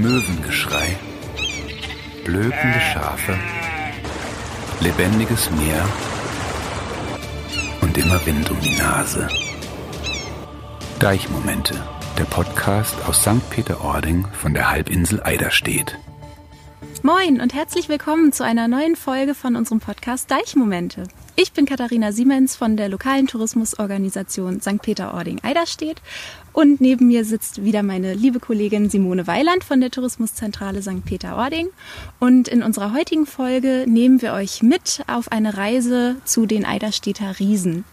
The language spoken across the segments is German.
Möwengeschrei, blökende Schafe, lebendiges Meer und immer Wind um die Nase. Deichmomente, der Podcast aus St. Peter-Ording von der Halbinsel Eiderstedt. Moin und herzlich willkommen zu einer neuen Folge von unserem Podcast Deichmomente. Ich bin Katharina Siemens von der lokalen Tourismusorganisation St. Peter-Ording-Eiderstedt und neben mir sitzt wieder meine liebe Kollegin Simone Weiland von der Tourismuszentrale St. Peter-Ording. Und in unserer heutigen Folge nehmen wir euch mit auf eine Reise zu den Eiderstedter Riesen.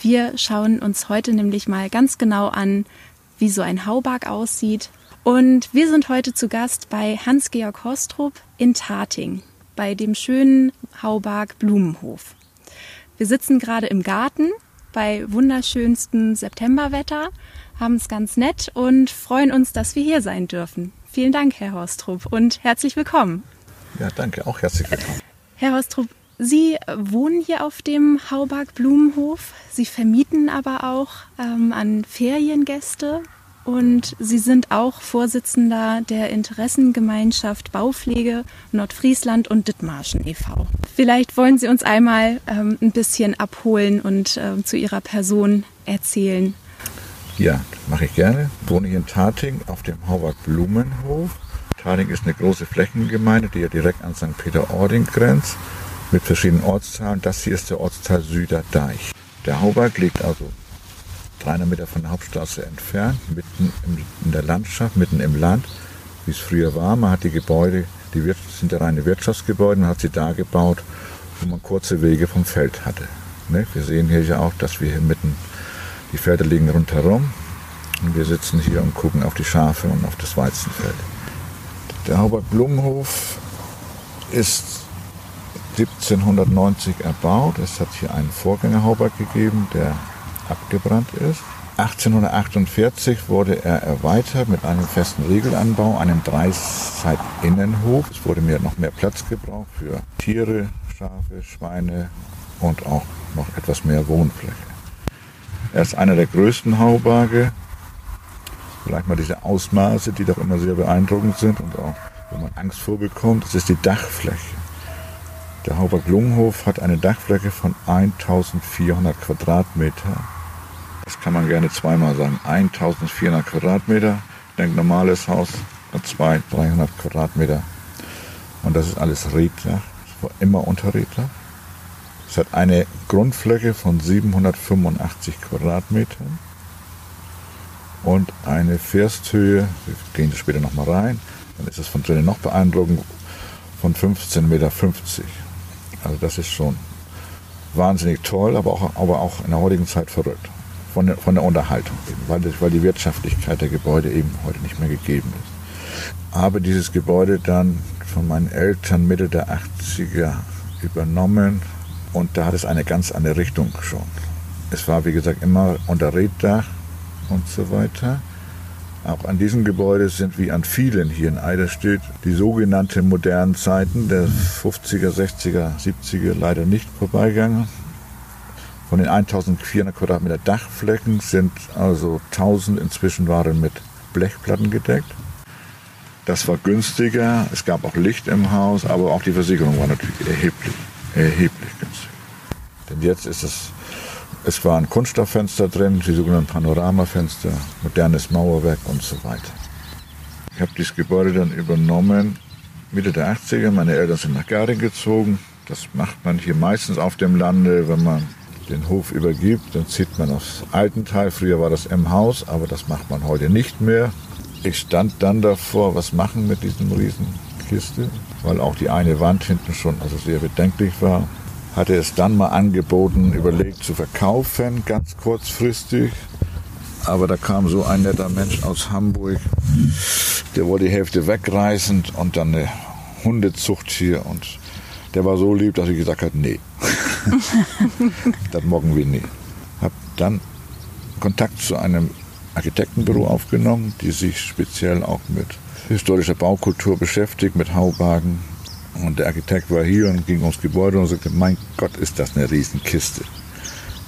Wir schauen uns heute nämlich mal ganz genau an, wie so ein Haubarg aussieht. Und wir sind heute zu Gast bei Hans-Georg Hostrup in Tating, bei dem schönen Haubarg Blumenhof. Wir sitzen gerade im Garten bei wunderschönstem Septemberwetter, haben es ganz nett und freuen uns, dass wir hier sein dürfen. Vielen Dank, Herr Horstrup, und herzlich willkommen. Ja, danke, auch herzlich willkommen. Herr Horstrup, Sie wohnen hier auf dem Haubarg Blumenhof. Sie vermieten aber auch ähm, an Feriengäste und Sie sind auch Vorsitzender der Interessengemeinschaft Baupflege Nordfriesland und Dithmarschen e.V. Vielleicht wollen Sie uns einmal ähm, ein bisschen abholen und äh, zu Ihrer Person erzählen. Ja, mache ich gerne. Ich wohne hier in Tating auf dem Hauberg Blumenhof. Tating ist eine große Flächengemeinde, die ja direkt an St. Peter-Ording grenzt, mit verschiedenen Ortsteilen. Das hier ist der Ortsteil Süderdeich. Der Hauberg liegt also 300 Meter von der Hauptstraße entfernt, mitten in der Landschaft, mitten im Land, wie es früher war. Man hat die Gebäude, die sind ja reine Wirtschaftsgebäude, man hat sie da gebaut, wo man kurze Wege vom Feld hatte. Ne? Wir sehen hier ja auch, dass wir hier mitten, die Felder liegen rundherum und wir sitzen hier und gucken auf die Schafe und auf das Weizenfeld. Der Haubert Blumenhof ist 1790 erbaut. Es hat hier einen Vorgängerhaubert gegeben, der abgebrannt ist. 1848 wurde er erweitert mit einem festen Riegelanbau, einem Dreiseit-Innenhof. Es wurde mir noch mehr Platz gebraucht für Tiere, Schafe, Schweine und auch noch etwas mehr Wohnfläche. Er ist einer der größten Haubarge. Vielleicht mal diese Ausmaße, die doch immer sehr beeindruckend sind und auch, wo man Angst vorbekommt. Das ist die Dachfläche. Der Hauberg Lungenhof hat eine Dachfläche von 1400 Quadratmeter das kann man gerne zweimal sagen. 1400 Quadratmeter. Denke, normales Haus hat 200, 300 Quadratmeter. Und das ist alles Reddach. Es war immer unter Reddach. Es hat eine Grundfläche von 785 Quadratmetern und eine Firsthöhe, wir gehen später nochmal rein, dann ist es von drinnen noch beeindruckend, von 15,50 Meter. Also das ist schon wahnsinnig toll, aber auch, aber auch in der heutigen Zeit verrückt von der, von der Unterhaltung, eben, weil, das, weil die Wirtschaftlichkeit der Gebäude eben heute nicht mehr gegeben ist. Habe dieses Gebäude dann von meinen Eltern Mitte der 80er übernommen und da hat es eine ganz andere Richtung schon. Es war, wie gesagt, immer unter Reddach und so weiter. Auch an diesem Gebäude sind wie an vielen hier in Eiderstedt die sogenannten modernen Zeiten der 50er, 60er, 70er leider nicht vorbeigegangen. Von den 1400 Quadratmeter Dachflächen sind also 1000 inzwischen waren mit Blechplatten gedeckt. Das war günstiger, es gab auch Licht im Haus, aber auch die Versicherung war natürlich erheblich, erheblich günstiger. Denn jetzt ist es, es waren Kunststofffenster drin, die sogenannten Panoramafenster, modernes Mauerwerk und so weiter. Ich habe dieses Gebäude dann übernommen Mitte der 80er. Meine Eltern sind nach Garding gezogen. Das macht man hier meistens auf dem Lande, wenn man den Hof übergibt, dann zieht man aufs alten Teil. Früher war das im Haus, aber das macht man heute nicht mehr. Ich stand dann davor, was machen mit diesem Riesenkiste, weil auch die eine Wand hinten schon also sehr bedenklich war. Hatte es dann mal angeboten, überlegt zu verkaufen, ganz kurzfristig. Aber da kam so ein netter Mensch aus Hamburg, der wollte die Hälfte wegreißen und dann eine Hundezucht hier und der war so lieb, dass ich gesagt habe, nee. das morgen wir nie. Habe dann Kontakt zu einem Architektenbüro aufgenommen, die sich speziell auch mit historischer Baukultur beschäftigt, mit Hauwagen. Und der Architekt war hier und ging ums Gebäude und sagte, mein Gott, ist das eine Riesenkiste.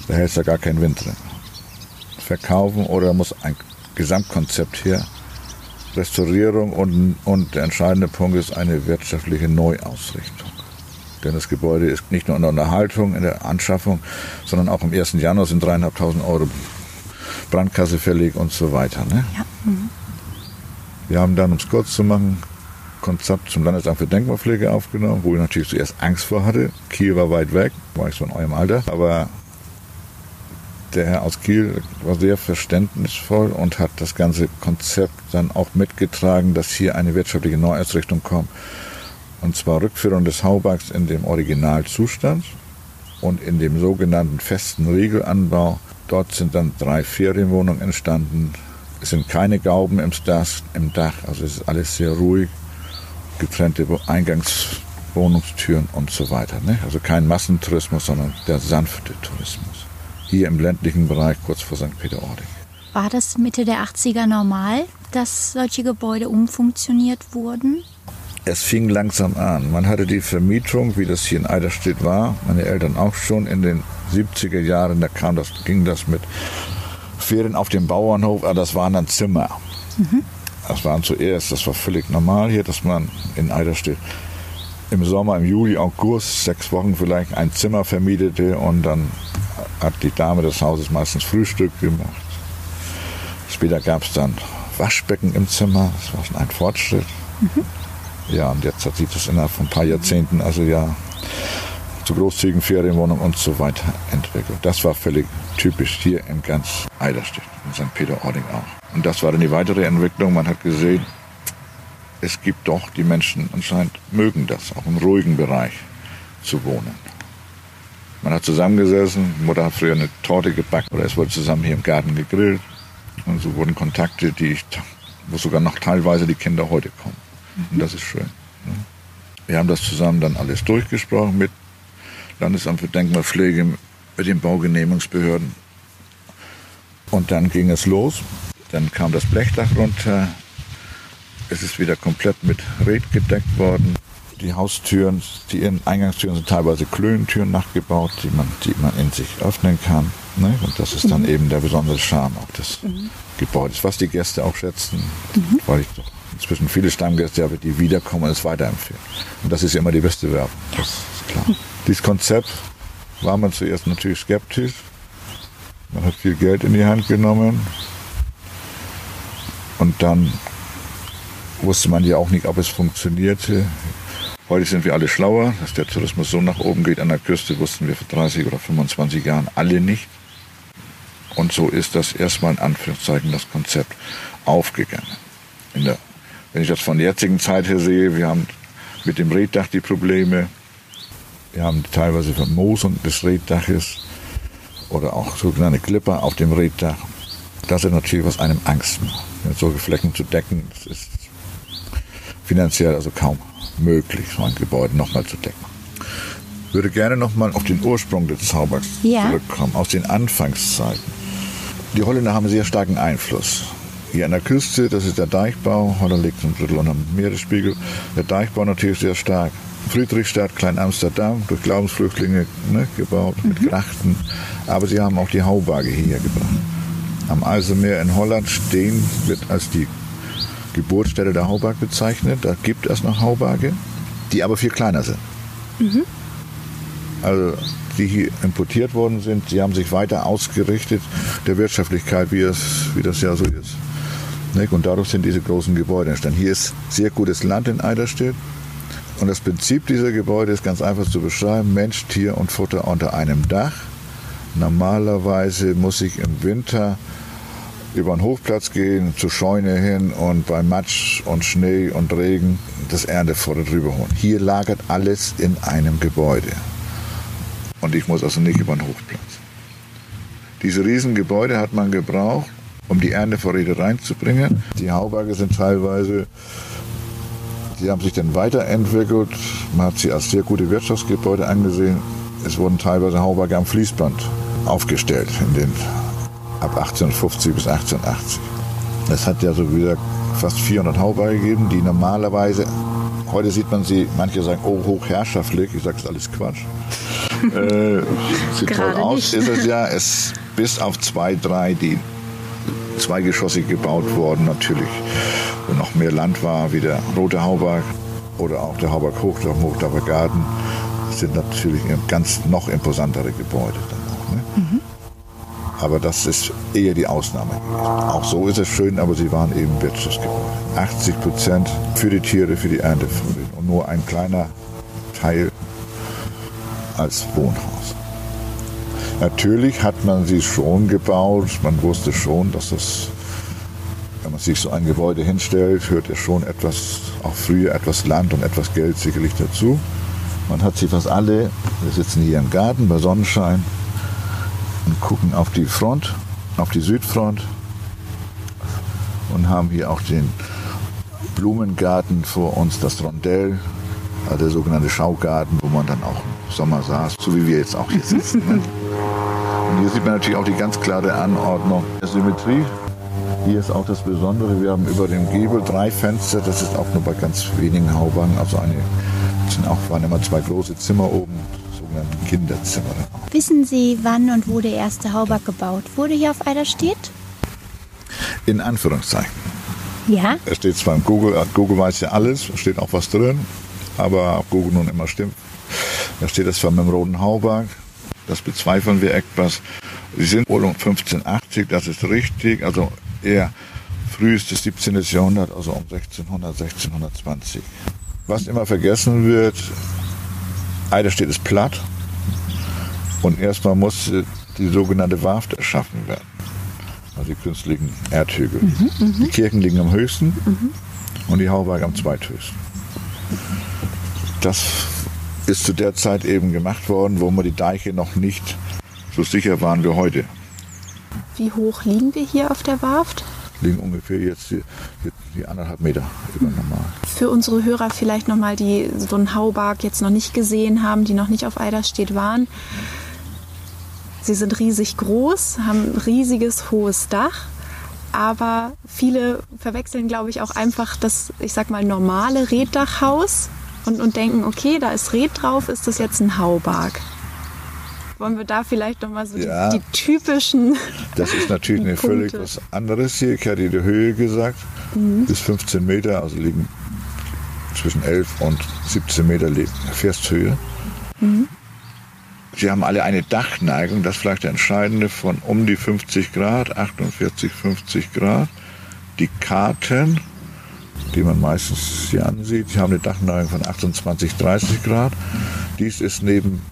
Da hält ja gar kein Wind drin. Verkaufen oder muss ein Gesamtkonzept her, Restaurierung und, und der entscheidende Punkt ist eine wirtschaftliche Neuausrichtung. Denn das Gebäude ist nicht nur in der Unterhaltung, in der Anschaffung, sondern auch am 1. Januar sind dreieinhalbtausend Euro Brandkasse fällig und so weiter. Ne? Ja. Mhm. Wir haben dann, um es kurz zu machen, Konzept zum Landesamt für Denkmalpflege aufgenommen, wo ich natürlich zuerst Angst vor hatte. Kiel war weit weg, war ich so in eurem Alter, aber der Herr aus Kiel war sehr verständnisvoll und hat das ganze Konzept dann auch mitgetragen, dass hier eine wirtschaftliche Neuausrichtung kommt. Und zwar Rückführung des Haubachs in dem Originalzustand und in dem sogenannten festen Regelanbau. Dort sind dann drei Ferienwohnungen entstanden. Es sind keine Gauben im Dach, im Dach also es ist alles sehr ruhig. Getrennte Eingangswohnungstüren und so weiter. Ne? Also kein Massentourismus, sondern der sanfte Tourismus hier im ländlichen Bereich kurz vor St. Peter-Ording. War das Mitte der 80er normal, dass solche Gebäude umfunktioniert wurden? Es fing langsam an. Man hatte die Vermietung, wie das hier in Eiderstedt war, meine Eltern auch schon in den 70er Jahren, da kam das, ging das mit Ferien auf dem Bauernhof, aber das waren dann Zimmer. Mhm. Das waren zuerst, das war völlig normal hier, dass man in Eiderstedt im Sommer, im Juli, August, sechs Wochen vielleicht ein Zimmer vermietete und dann hat die Dame des Hauses meistens Frühstück gemacht. Später gab es dann Waschbecken im Zimmer, das war schon ein Fortschritt. Mhm. Ja, und jetzt hat sich das innerhalb von ein paar Jahrzehnten, also ja, zu großzügigen Ferienwohnungen und so weiter entwickelt. Das war völlig typisch hier in ganz Eiderstedt, in St. Peter-Ording auch. Und das war dann die weitere Entwicklung. Man hat gesehen, es gibt doch, die Menschen anscheinend mögen das, auch im ruhigen Bereich zu wohnen. Man hat zusammengesessen, Mutter hat früher eine Torte gebacken oder es wurde zusammen hier im Garten gegrillt. Und so wurden Kontakte, die ich, wo sogar noch teilweise die Kinder heute kommen. Und das ist schön. Ne? Wir haben das zusammen dann alles durchgesprochen mit Landesamt für Denkmalpflege, mit den Baugenehmigungsbehörden. Und dann ging es los. Dann kam das Blechdach runter. Es ist wieder komplett mit Red gedeckt worden die Haustüren, die Eingangstüren sind teilweise Klöntüren nachgebaut, die man, die man in sich öffnen kann. Ne? Und das ist dann mhm. eben der besondere Charme auch des mhm. Gebäudes, was die Gäste auch schätzen, mhm. weil ich doch inzwischen viele Stammgäste habe, die wiederkommen und es weiterempfehlen. Und das ist ja immer die beste Werbung, das ist klar. Dieses Konzept war man zuerst natürlich skeptisch. Man hat viel Geld in die Hand genommen. Und dann wusste man ja auch nicht, ob es funktionierte. Heute sind wir alle schlauer, dass der Tourismus so nach oben geht an der Küste, wussten wir vor 30 oder 25 Jahren alle nicht. Und so ist das erstmal in Anführungszeichen das Konzept aufgegangen. Der, wenn ich das von der jetzigen Zeit her sehe, wir haben mit dem Reddach die Probleme, wir haben teilweise Vermoosung des Reddaches oder auch sogenannte Klipper auf dem Reddach. Das ist natürlich, was einem Angst macht. Solche Flecken zu decken, das ist finanziell also kaum möglich, so ein Gebäude nochmal zu decken. Ich würde gerne nochmal auf den Ursprung des Zaubers ja. zurückkommen, aus den Anfangszeiten. Die Holländer haben sehr starken Einfluss. Hier an der Küste, das ist der Deichbau, Holland liegt ein Drittel unter dem Meeresspiegel. Der Deichbau natürlich sehr stark. Friedrichstadt, Klein-Amsterdam, durch Glaubensflüchtlinge ne, gebaut, mhm. mit Grachten. Aber sie haben auch die Haubarge hierher gebracht. Am Eiselmeer in Holland stehen, wird als die Geburtsstätte der Haubarg bezeichnet. Da gibt es noch Haubarge, die aber viel kleiner sind. Mhm. Also die hier importiert worden sind, die haben sich weiter ausgerichtet der Wirtschaftlichkeit, wie, es, wie das ja so ist. Und dadurch sind diese großen Gebäude entstanden. Hier ist sehr gutes Land in Eiderstedt. Und das Prinzip dieser Gebäude ist ganz einfach zu beschreiben. Mensch, Tier und Futter unter einem Dach. Normalerweise muss ich im Winter über den Hochplatz gehen, zur Scheune hin und bei Matsch und Schnee und Regen das Erntefutter drüber holen. Hier lagert alles in einem Gebäude. Und ich muss also nicht über den Hochplatz. Diese Riesengebäude hat man gebraucht, um die Erntevorräte reinzubringen. Die Hauberge sind teilweise, die haben sich dann weiterentwickelt. Man hat sie als sehr gute Wirtschaftsgebäude angesehen. Es wurden teilweise Hauberge am Fließband aufgestellt in den ab 1850 bis 1880. Es hat ja so wieder fast 400 Hauber gegeben, die normalerweise, heute sieht man sie, manche sagen, oh, hochherrschaftlich, ich sage, das ist alles Quatsch. äh, sieht toll aus, nicht. ist es ja, es bis auf zwei, drei, die zweigeschossig gebaut worden, natürlich. Wo noch mehr Land war, wie der Rote Hauberg oder auch der Hauberg Hochdorf, Hochdorfer Garten, sind natürlich ganz noch imposantere Gebäude. Dann auch, ne? mhm. Aber das ist eher die Ausnahme. Auch so ist es schön, aber sie waren eben Wirtschaftsgebäude. 80 Prozent für die Tiere, für die Ernte und nur ein kleiner Teil als Wohnhaus. Natürlich hat man sie schon gebaut. Man wusste schon, dass das, man sich so ein Gebäude hinstellt, hört ja schon etwas, auch früher etwas Land und etwas Geld sicherlich dazu. Man hat sie fast alle, wir sitzen hier im Garten bei Sonnenschein und gucken auf die Front, auf die Südfront und haben hier auch den Blumengarten vor uns, das Rondell, äh, der sogenannte Schaugarten, wo man dann auch im Sommer saß, so wie wir jetzt auch hier sitzen. Ne? Und hier sieht man natürlich auch die ganz klare Anordnung der Symmetrie. Hier ist auch das Besondere, wir haben über dem Giebel drei Fenster, das ist auch nur bei ganz wenigen Haubangen, also eine, sind auch, waren immer zwei große Zimmer oben, sogenannte Kinderzimmer. Wissen Sie, wann und wo der erste Hauback gebaut wurde hier auf Eiderstedt? In Anführungszeichen. Ja? Es steht zwar im Google, äh, Google weiß ja alles, steht auch was drin, aber ob Google nun immer stimmt. Da steht das zwar mit dem roten Hauberg, das bezweifeln wir etwas. Sie sind wohl um 1580, das ist richtig, also eher frühestes 17. Jahrhundert, also um 1600, 1620. Was immer vergessen wird, Eiderstedt ist platt und erstmal muss die sogenannte Warft erschaffen werden. Also die künstlichen Erdhügel. Mhm, mhm, die Kirchen liegen am höchsten mhm. und die Hauberge am zweithöchsten. Das ist zu der Zeit eben gemacht worden, wo wir die Deiche noch nicht so sicher waren wie heute. Wie hoch liegen wir hier auf der Warft? Liegen ungefähr jetzt die, die anderthalb Meter über normal. Für unsere Hörer vielleicht nochmal, die so einen Haubarg jetzt noch nicht gesehen haben, die noch nicht auf Eiderstedt waren. Sie sind riesig groß, haben ein riesiges hohes Dach, aber viele verwechseln, glaube ich, auch einfach das, ich sag mal, normale Reddachhaus und, und denken, okay, da ist Red drauf, ist das jetzt ein Haubarg? Wollen wir da vielleicht nochmal so ja, die, die, typischen. Das ist natürlich eine völlig was anderes hier. Ich hatte die Höhe gesagt, mhm. bis 15 Meter, also liegen zwischen 11 und 17 Meter Firsthöhe. Mhm. Sie haben alle eine Dachneigung, das ist vielleicht der entscheidende, von um die 50 Grad, 48, 50 Grad. Die Karten die man meistens hier ansieht. Die haben eine Dachneigung von 28, 30 Grad. Dies ist neben,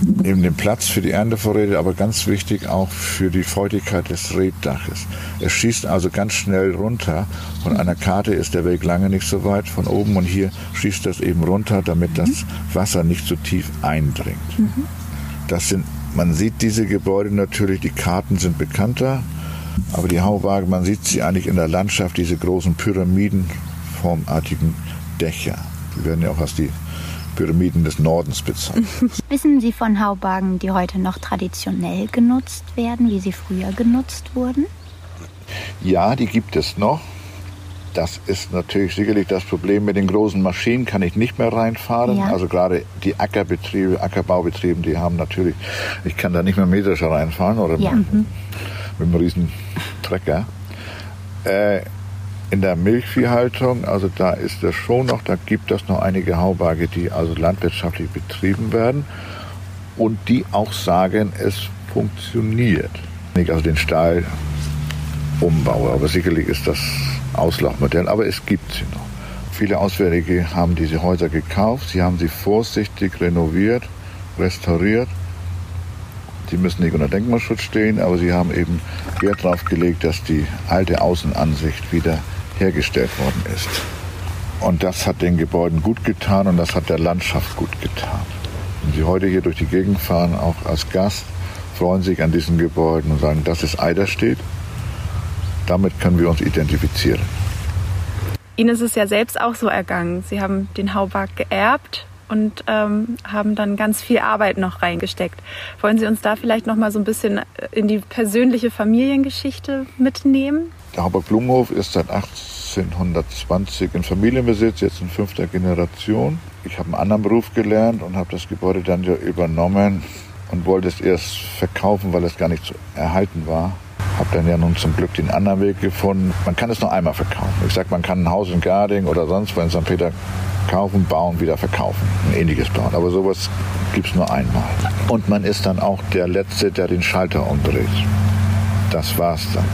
neben dem Platz für die Erntevorräte, aber ganz wichtig auch für die Feuchtigkeit des Reddaches. Es schießt also ganz schnell runter. Von einer Karte ist der Weg lange nicht so weit von oben und hier schießt das eben runter, damit das Wasser nicht so tief eindringt. Mhm. Das sind, man sieht diese Gebäude natürlich, die Karten sind bekannter. Aber die Hauwaage, man sieht sie eigentlich in der Landschaft, diese großen pyramidenformartigen Dächer. Die werden ja auch als die Pyramiden des Nordens bezeichnet. Wissen Sie von Haubagen, die heute noch traditionell genutzt werden, wie sie früher genutzt wurden? Ja, die gibt es noch. Das ist natürlich sicherlich das Problem mit den großen Maschinen, kann ich nicht mehr reinfahren. Ja. Also gerade die Ackerbetriebe, Ackerbaubetriebe, die haben natürlich, ich kann da nicht mehr metrischer reinfahren oder ja. Mhm mit einem riesen Trecker. Äh, in der Milchviehhaltung, also da ist das schon noch, da gibt es noch einige Hauberge, die also landwirtschaftlich betrieben werden und die auch sagen, es funktioniert. Nicht also den Stall umbaue, aber sicherlich ist das Auslaufmodell, aber es gibt sie noch. Viele Auswärtige haben diese Häuser gekauft, sie haben sie vorsichtig renoviert, restauriert die müssen nicht unter Denkmalschutz stehen, aber sie haben eben Wert darauf gelegt, dass die alte Außenansicht wieder hergestellt worden ist. Und das hat den Gebäuden gut getan und das hat der Landschaft gut getan. Wenn Sie heute hier durch die Gegend fahren, auch als Gast, freuen sich an diesen Gebäuden und sagen, das ist Eiderstedt. Damit können wir uns identifizieren. Ihnen ist es ja selbst auch so ergangen. Sie haben den Hauberg geerbt und ähm, haben dann ganz viel Arbeit noch reingesteckt. Wollen Sie uns da vielleicht noch mal so ein bisschen in die persönliche Familiengeschichte mitnehmen? Der Hauberg Blumenhof ist seit 1820 in Familienbesitz, jetzt in fünfter Generation. Ich habe einen anderen Beruf gelernt und habe das Gebäude dann ja übernommen und wollte es erst verkaufen, weil es gar nicht zu erhalten war. Habe dann ja nun zum Glück den anderen Weg gefunden. Man kann es nur einmal verkaufen. Ich sag, man kann ein Haus in Garding oder sonst wo in St. Peter kaufen, bauen, wieder verkaufen. Ein ähnliches bauen. Aber sowas gibt es nur einmal. Und man ist dann auch der Letzte, der den Schalter umdreht. Das war's dann.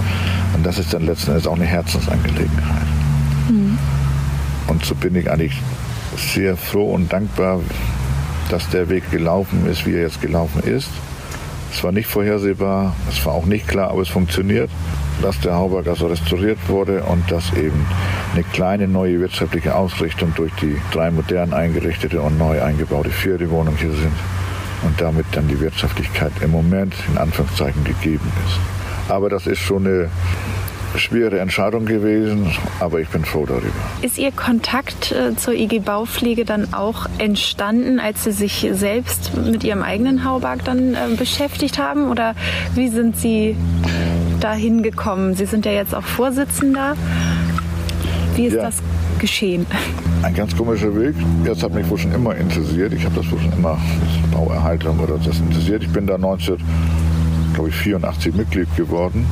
Und das ist dann letzten Endes auch eine Herzensangelegenheit. Mhm. Und so bin ich eigentlich sehr froh und dankbar, dass der Weg gelaufen ist, wie er jetzt gelaufen ist. Es war nicht vorhersehbar, es war auch nicht klar, aber es funktioniert, dass der Hauberg also restauriert wurde und dass eben eine kleine neue wirtschaftliche Ausrichtung durch die drei modern eingerichtete und neu eingebaute Viertelwohnungen hier sind und damit dann die Wirtschaftlichkeit im Moment in Anführungszeichen gegeben ist. Aber das ist schon eine schwere Entscheidung gewesen, aber ich bin froh darüber. Ist Ihr Kontakt äh, zur IG Baupflege dann auch entstanden, als Sie sich selbst mit Ihrem eigenen Hauberg dann äh, beschäftigt haben? Oder wie sind Sie dahin gekommen? Sie sind ja jetzt auch Vorsitzender. Wie ist ja. das geschehen? Ein ganz komischer Weg. Das hat mich wohl schon immer interessiert. Ich habe das wohl schon immer, Bauerhaltung oder das interessiert. Ich bin da 1984 Mitglied geworden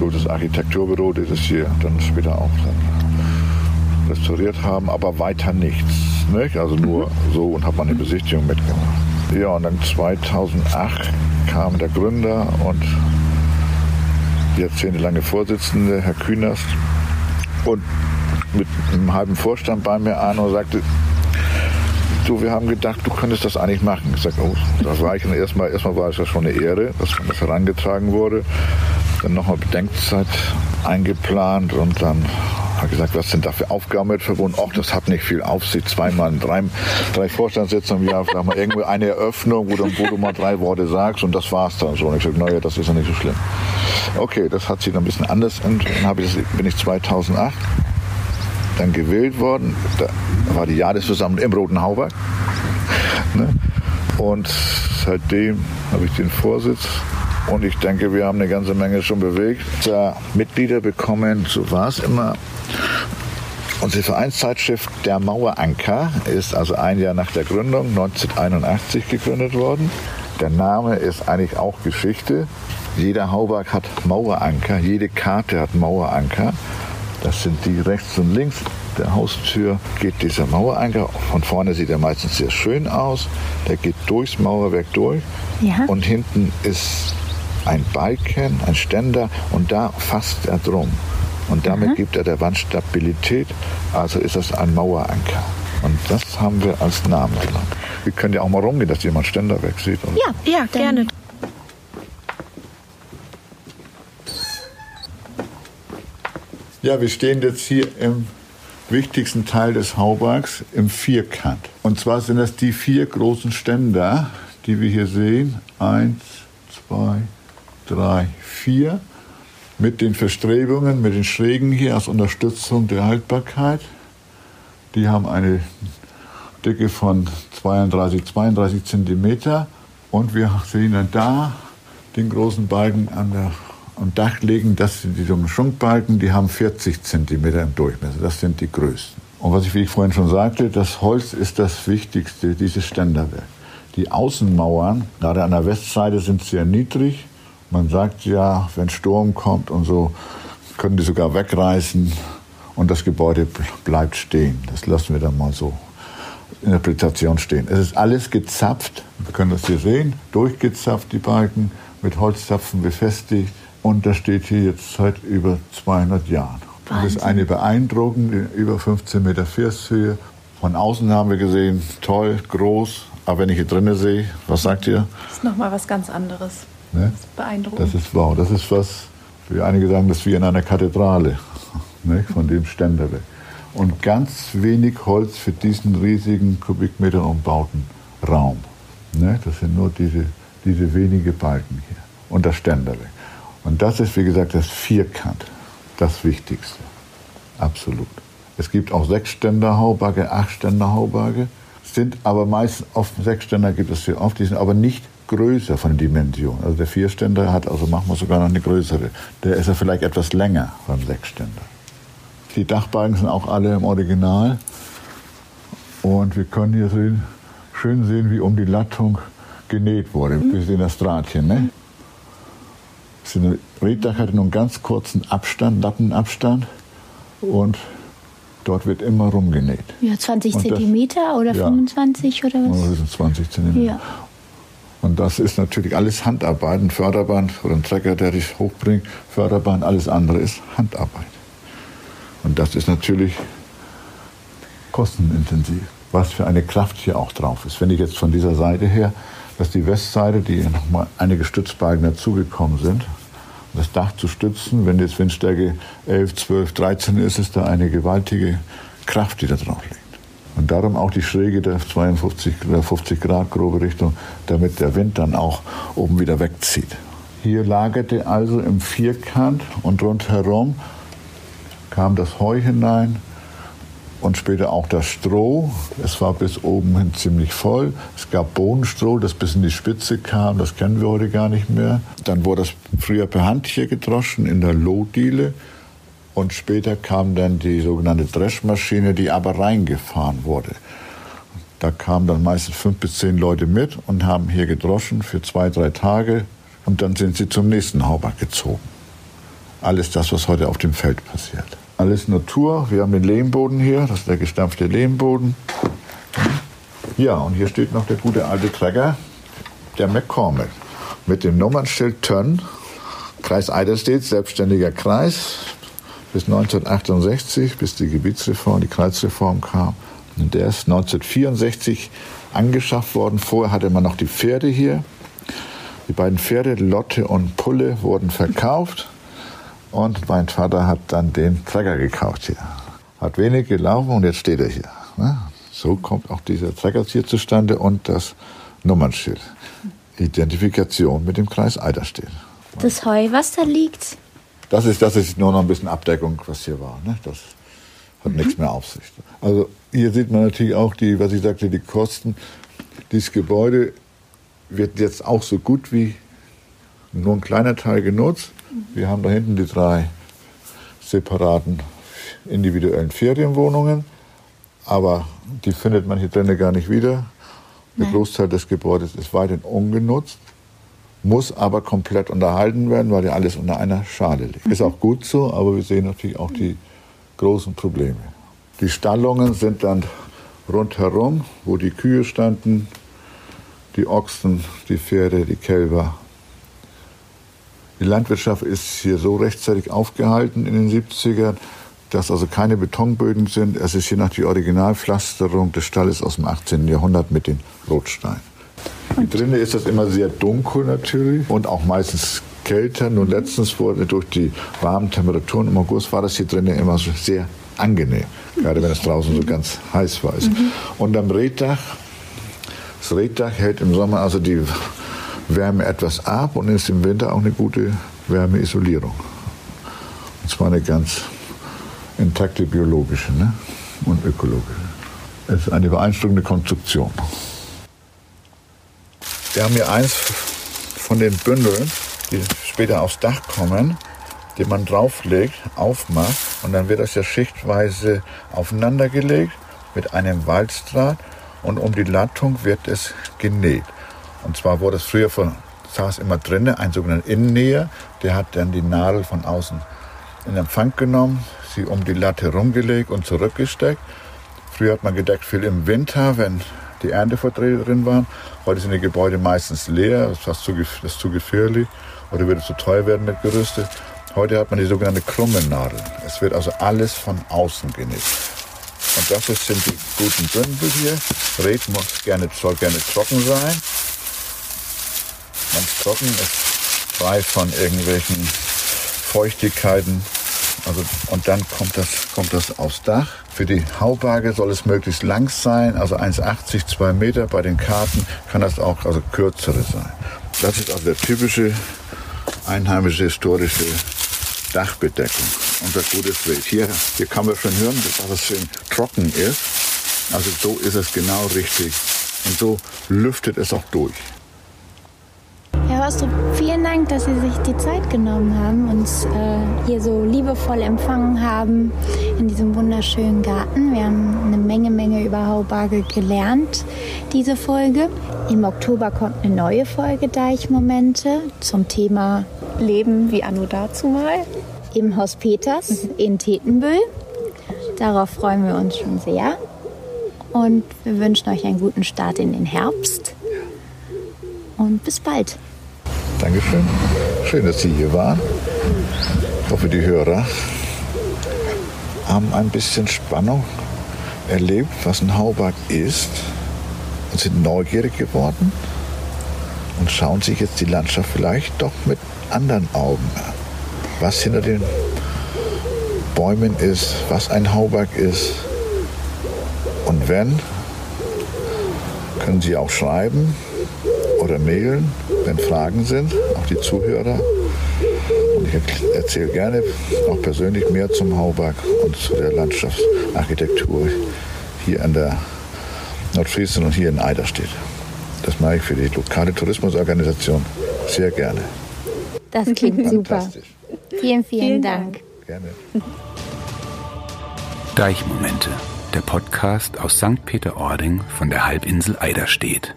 durch das Architekturbüro, das es hier dann später auch dann restauriert haben, aber weiter nichts. Nicht? Also nur mhm. so und habe meine Besichtigung mitgemacht. Ja, und dann 2008 kam der Gründer und jahrzehntelange Vorsitzende, Herr Künast, und mit einem halben Vorstand bei mir an und sagte, du, wir haben gedacht, du könntest das eigentlich machen. Ich sage, oh, das war ich. Erstmal, erstmal war es ja schon eine Ehre, dass man das herangetragen wurde dann nochmal Bedenkzeit eingeplant und dann ich gesagt, was sind da für Aufgaben mit verbunden? Ach, das hat nicht viel auf sich. Zweimal, drei, drei Vorstandssitzungen im Jahr, vielleicht mal eine Eröffnung, wo, dann, wo du mal drei Worte sagst und das war's dann so. Und ich sage, naja, das ist ja nicht so schlimm. Okay, das hat sich dann ein bisschen anders und dann ich das, bin ich 2008 dann gewählt worden. Da war die Jahresversammlung im Roten Hauberg. Ne? Und seitdem habe ich den Vorsitz und ich denke, wir haben eine ganze Menge schon bewegt. Da Mitglieder bekommen, so war es immer. Unsere Vereinszeitschrift Der Maueranker ist also ein Jahr nach der Gründung, 1981 gegründet worden. Der Name ist eigentlich auch Geschichte. Jeder Hauberg hat Maueranker, jede Karte hat Maueranker. Das sind die rechts und links der Haustür geht dieser Maueranker. Von vorne sieht er meistens sehr schön aus. Der geht durchs Mauerwerk durch. Ja. Und hinten ist ein Balken, ein Ständer und da fasst er drum. Und damit mhm. gibt er der Wand Stabilität, also ist das ein Maueranker. Und das haben wir als Namen genommen. Wir können ja auch mal rumgehen, dass jemand Ständer wegsieht. Ja, ja, gerne. Ja, wir stehen jetzt hier im wichtigsten Teil des Haubergs, im Vierkant. Und zwar sind das die vier großen Ständer, die wir hier sehen. Eins, zwei, drei, vier. Mit den Verstrebungen, mit den Schrägen hier als Unterstützung der Haltbarkeit. Die haben eine Dicke von 32, 32 Zentimeter. Und wir sehen dann da den großen Balken an der, am Dach liegen. Das sind die Schunkbalken, die haben 40 Zentimeter im Durchmesser. Das sind die größten. Und was ich, wie ich vorhin schon sagte, das Holz ist das Wichtigste, dieses Ständerwerk. Die Außenmauern, gerade an der Westseite, sind sehr niedrig. Man sagt ja, wenn Sturm kommt und so, können die sogar wegreißen und das Gebäude bleibt stehen. Das lassen wir dann mal so Interpretation stehen. Es ist alles gezapft, wir können das hier sehen, durchgezapft, die Balken, mit Holzzapfen befestigt. Und das steht hier jetzt seit über 200 Jahren. Wahnsinn. Das ist eine beeindruckende, über 15 Meter Firsthöhe. Von außen haben wir gesehen, toll, groß. Aber wenn ich hier drinnen sehe, was sagt ihr? Das ist nochmal was ganz anderes. Ne? Das ist beeindruckend. Das ist wow. Das ist was, wie einige sagen, das ist wie in einer Kathedrale, ne? von dem Ständer weg. Und ganz wenig Holz für diesen riesigen Kubikmeter umbauten Raum. Ne? Das sind nur diese, diese wenige Balken hier und das Ständer weg. Und das ist, wie gesagt, das Vierkant, das Wichtigste. Absolut. Es gibt auch Sechsständer-Hauberge, Achtständer-Hauberge, sind aber meist auf Sechsständer gibt es sehr oft, die sind aber nicht größer von den Dimensionen. Also der Vierständer hat, also machen wir sogar noch eine größere. Der ist ja vielleicht etwas länger beim Sechsständer. Die Dachbalken sind auch alle im Original. Und wir können hier sehen, schön sehen, wie um die Lattung genäht wurde. Mhm. Wir sehen das Drahtchen, ne? Das Reddach hatte nur einen ganz kurzen Abstand, Lappenabstand und dort wird immer rumgenäht. Ja, 20 Zentimeter oder ja, 25 oder was? Das sind 20 Zentimeter. Ja. Und das ist natürlich alles Handarbeit. Ein Förderband oder ein Trecker, der dich hochbringt, Förderband, alles andere ist Handarbeit. Und das ist natürlich kostenintensiv. Was für eine Kraft hier auch drauf ist. Wenn ich jetzt von dieser Seite her, dass die Westseite, die nochmal einige Stützbalken dazugekommen sind, das Dach zu stützen, wenn jetzt Windstärke 11, 12, 13 ist, ist da eine gewaltige Kraft, die da drauf liegt. Und darum auch die Schräge der 52 oder 50 Grad grobe Richtung, damit der Wind dann auch oben wieder wegzieht. Hier lagerte also im Vierkant und rundherum kam das Heu hinein, und später auch das Stroh. Es war bis oben hin ziemlich voll. Es gab Bohnenstroh, das bis in die Spitze kam. Das kennen wir heute gar nicht mehr. Dann wurde das früher per Hand hier gedroschen in der Lohdiele. Und später kam dann die sogenannte Dreschmaschine, die aber reingefahren wurde. Da kamen dann meistens fünf bis zehn Leute mit und haben hier gedroschen für zwei, drei Tage. Und dann sind sie zum nächsten Hauberg gezogen. Alles das, was heute auf dem Feld passiert. Alles Natur. Wir haben den Lehmboden hier, das ist der gestampfte Lehmboden. Ja, und hier steht noch der gute alte Trecker, der McCormick, mit dem Nummernschild Tönn, Kreis Eiderstedt, selbstständiger Kreis, bis 1968, bis die Gebietsreform, die Kreisreform kam. Und der ist 1964 angeschafft worden. Vorher hatte man noch die Pferde hier. Die beiden Pferde, Lotte und Pulle, wurden verkauft. Und mein Vater hat dann den Trecker gekauft hier. Hat wenig gelaufen und jetzt steht er hier. Ne? So kommt auch dieser Trecker hier zustande und das Nummernschild. Identifikation mit dem Kreis Eiderstedt. Das Heu, was da liegt? Das ist, das ist nur noch ein bisschen Abdeckung, was hier war. Ne? Das hat mhm. nichts mehr auf sich. Also hier sieht man natürlich auch die, was ich sagte, die Kosten. Dieses Gebäude wird jetzt auch so gut wie nur ein kleiner Teil genutzt. Wir haben da hinten die drei separaten individuellen Ferienwohnungen, aber die findet man hier drinnen gar nicht wieder. Der Nein. Großteil des Gebäudes ist weiterhin ungenutzt, muss aber komplett unterhalten werden, weil ja alles unter einer Schale liegt. Mhm. Ist auch gut so, aber wir sehen natürlich auch die großen Probleme. Die Stallungen sind dann rundherum, wo die Kühe standen, die Ochsen, die Pferde, die Kälber die Landwirtschaft ist hier so rechtzeitig aufgehalten in den 70ern, dass also keine Betonböden sind. Es ist hier noch die Originalpflasterung des Stalles aus dem 18. Jahrhundert mit den Rotsteinen. Drinnen ist das immer sehr dunkel natürlich und auch meistens kälter. Nur letztens wurde durch die warmen Temperaturen im August war das hier drinnen immer so sehr angenehm, gerade wenn es draußen so ganz heiß war. Mhm. Und am Reddach, das Reddach hält im Sommer also die Wärme etwas ab und ist im Winter auch eine gute Wärmeisolierung. Und zwar eine ganz intakte biologische ne? und ökologische. Es ist eine beeindruckende Konstruktion. Wir haben hier eins von den Bündeln, die später aufs Dach kommen, die man drauflegt, aufmacht und dann wird das ja schichtweise aufeinandergelegt mit einem Walzdraht und um die Lattung wird es genäht. Und zwar wurde es früher von, saß immer drinnen, ein sogenannter Innennäher, der hat dann die Nadel von außen in Empfang genommen, sie um die Latte rumgelegt und zurückgesteckt. Früher hat man gedeckt viel im Winter, wenn die Erntevertreter drin waren. Heute sind die Gebäude meistens leer, das ist, zu, das zu gefährlich oder würde zu teuer werden mit Gerüste. Heute hat man die sogenannte krumme Nadel. Es wird also alles von außen genäht. Und das sind die guten Bündel hier. Red muss gerne, soll gerne trocken sein ganz trocken, ist frei von irgendwelchen Feuchtigkeiten. Also, und dann kommt das, kommt das aufs Dach. Für die Haubarge soll es möglichst lang sein, also 1,80, 2 Meter. Bei den Karten kann das auch also kürzere sein. Das ist also der typische einheimische historische Dachbedeckung. Unser gutes Wild. Hier, hier kann man schon hören, dass es schön trocken ist. Also so ist es genau richtig. Und so lüftet es auch durch Ausdruck vielen Dank, dass Sie sich die Zeit genommen haben, uns äh, hier so liebevoll empfangen haben in diesem wunderschönen Garten. Wir haben eine Menge, Menge über Haubarge gelernt, diese Folge. Im Oktober kommt eine neue Folge Deichmomente zum Thema Leben wie Anno dazu mal. Im Haus Peters in Tetenbüll. Darauf freuen wir uns schon sehr. Und wir wünschen euch einen guten Start in den Herbst. Und bis bald. Dankeschön. Schön, dass Sie hier waren. Ich hoffe, die Hörer haben ein bisschen Spannung erlebt, was ein Hauberg ist und sind neugierig geworden und schauen sich jetzt die Landschaft vielleicht doch mit anderen Augen an. Was hinter den Bäumen ist, was ein Hauberg ist. Und wenn, können Sie auch schreiben oder mailen, wenn Fragen sind, auch die Zuhörer. Und ich erzähle gerne auch persönlich mehr zum Hauberg und zu der Landschaftsarchitektur hier an der Nordfriesen und hier in Eiderstedt. Das mache ich für die lokale Tourismusorganisation sehr gerne. Das klingt super. Vielen, vielen, vielen Dank. Dank. Gerne. Deichmomente, der Podcast aus St. Peter-Ording von der Halbinsel Eiderstedt.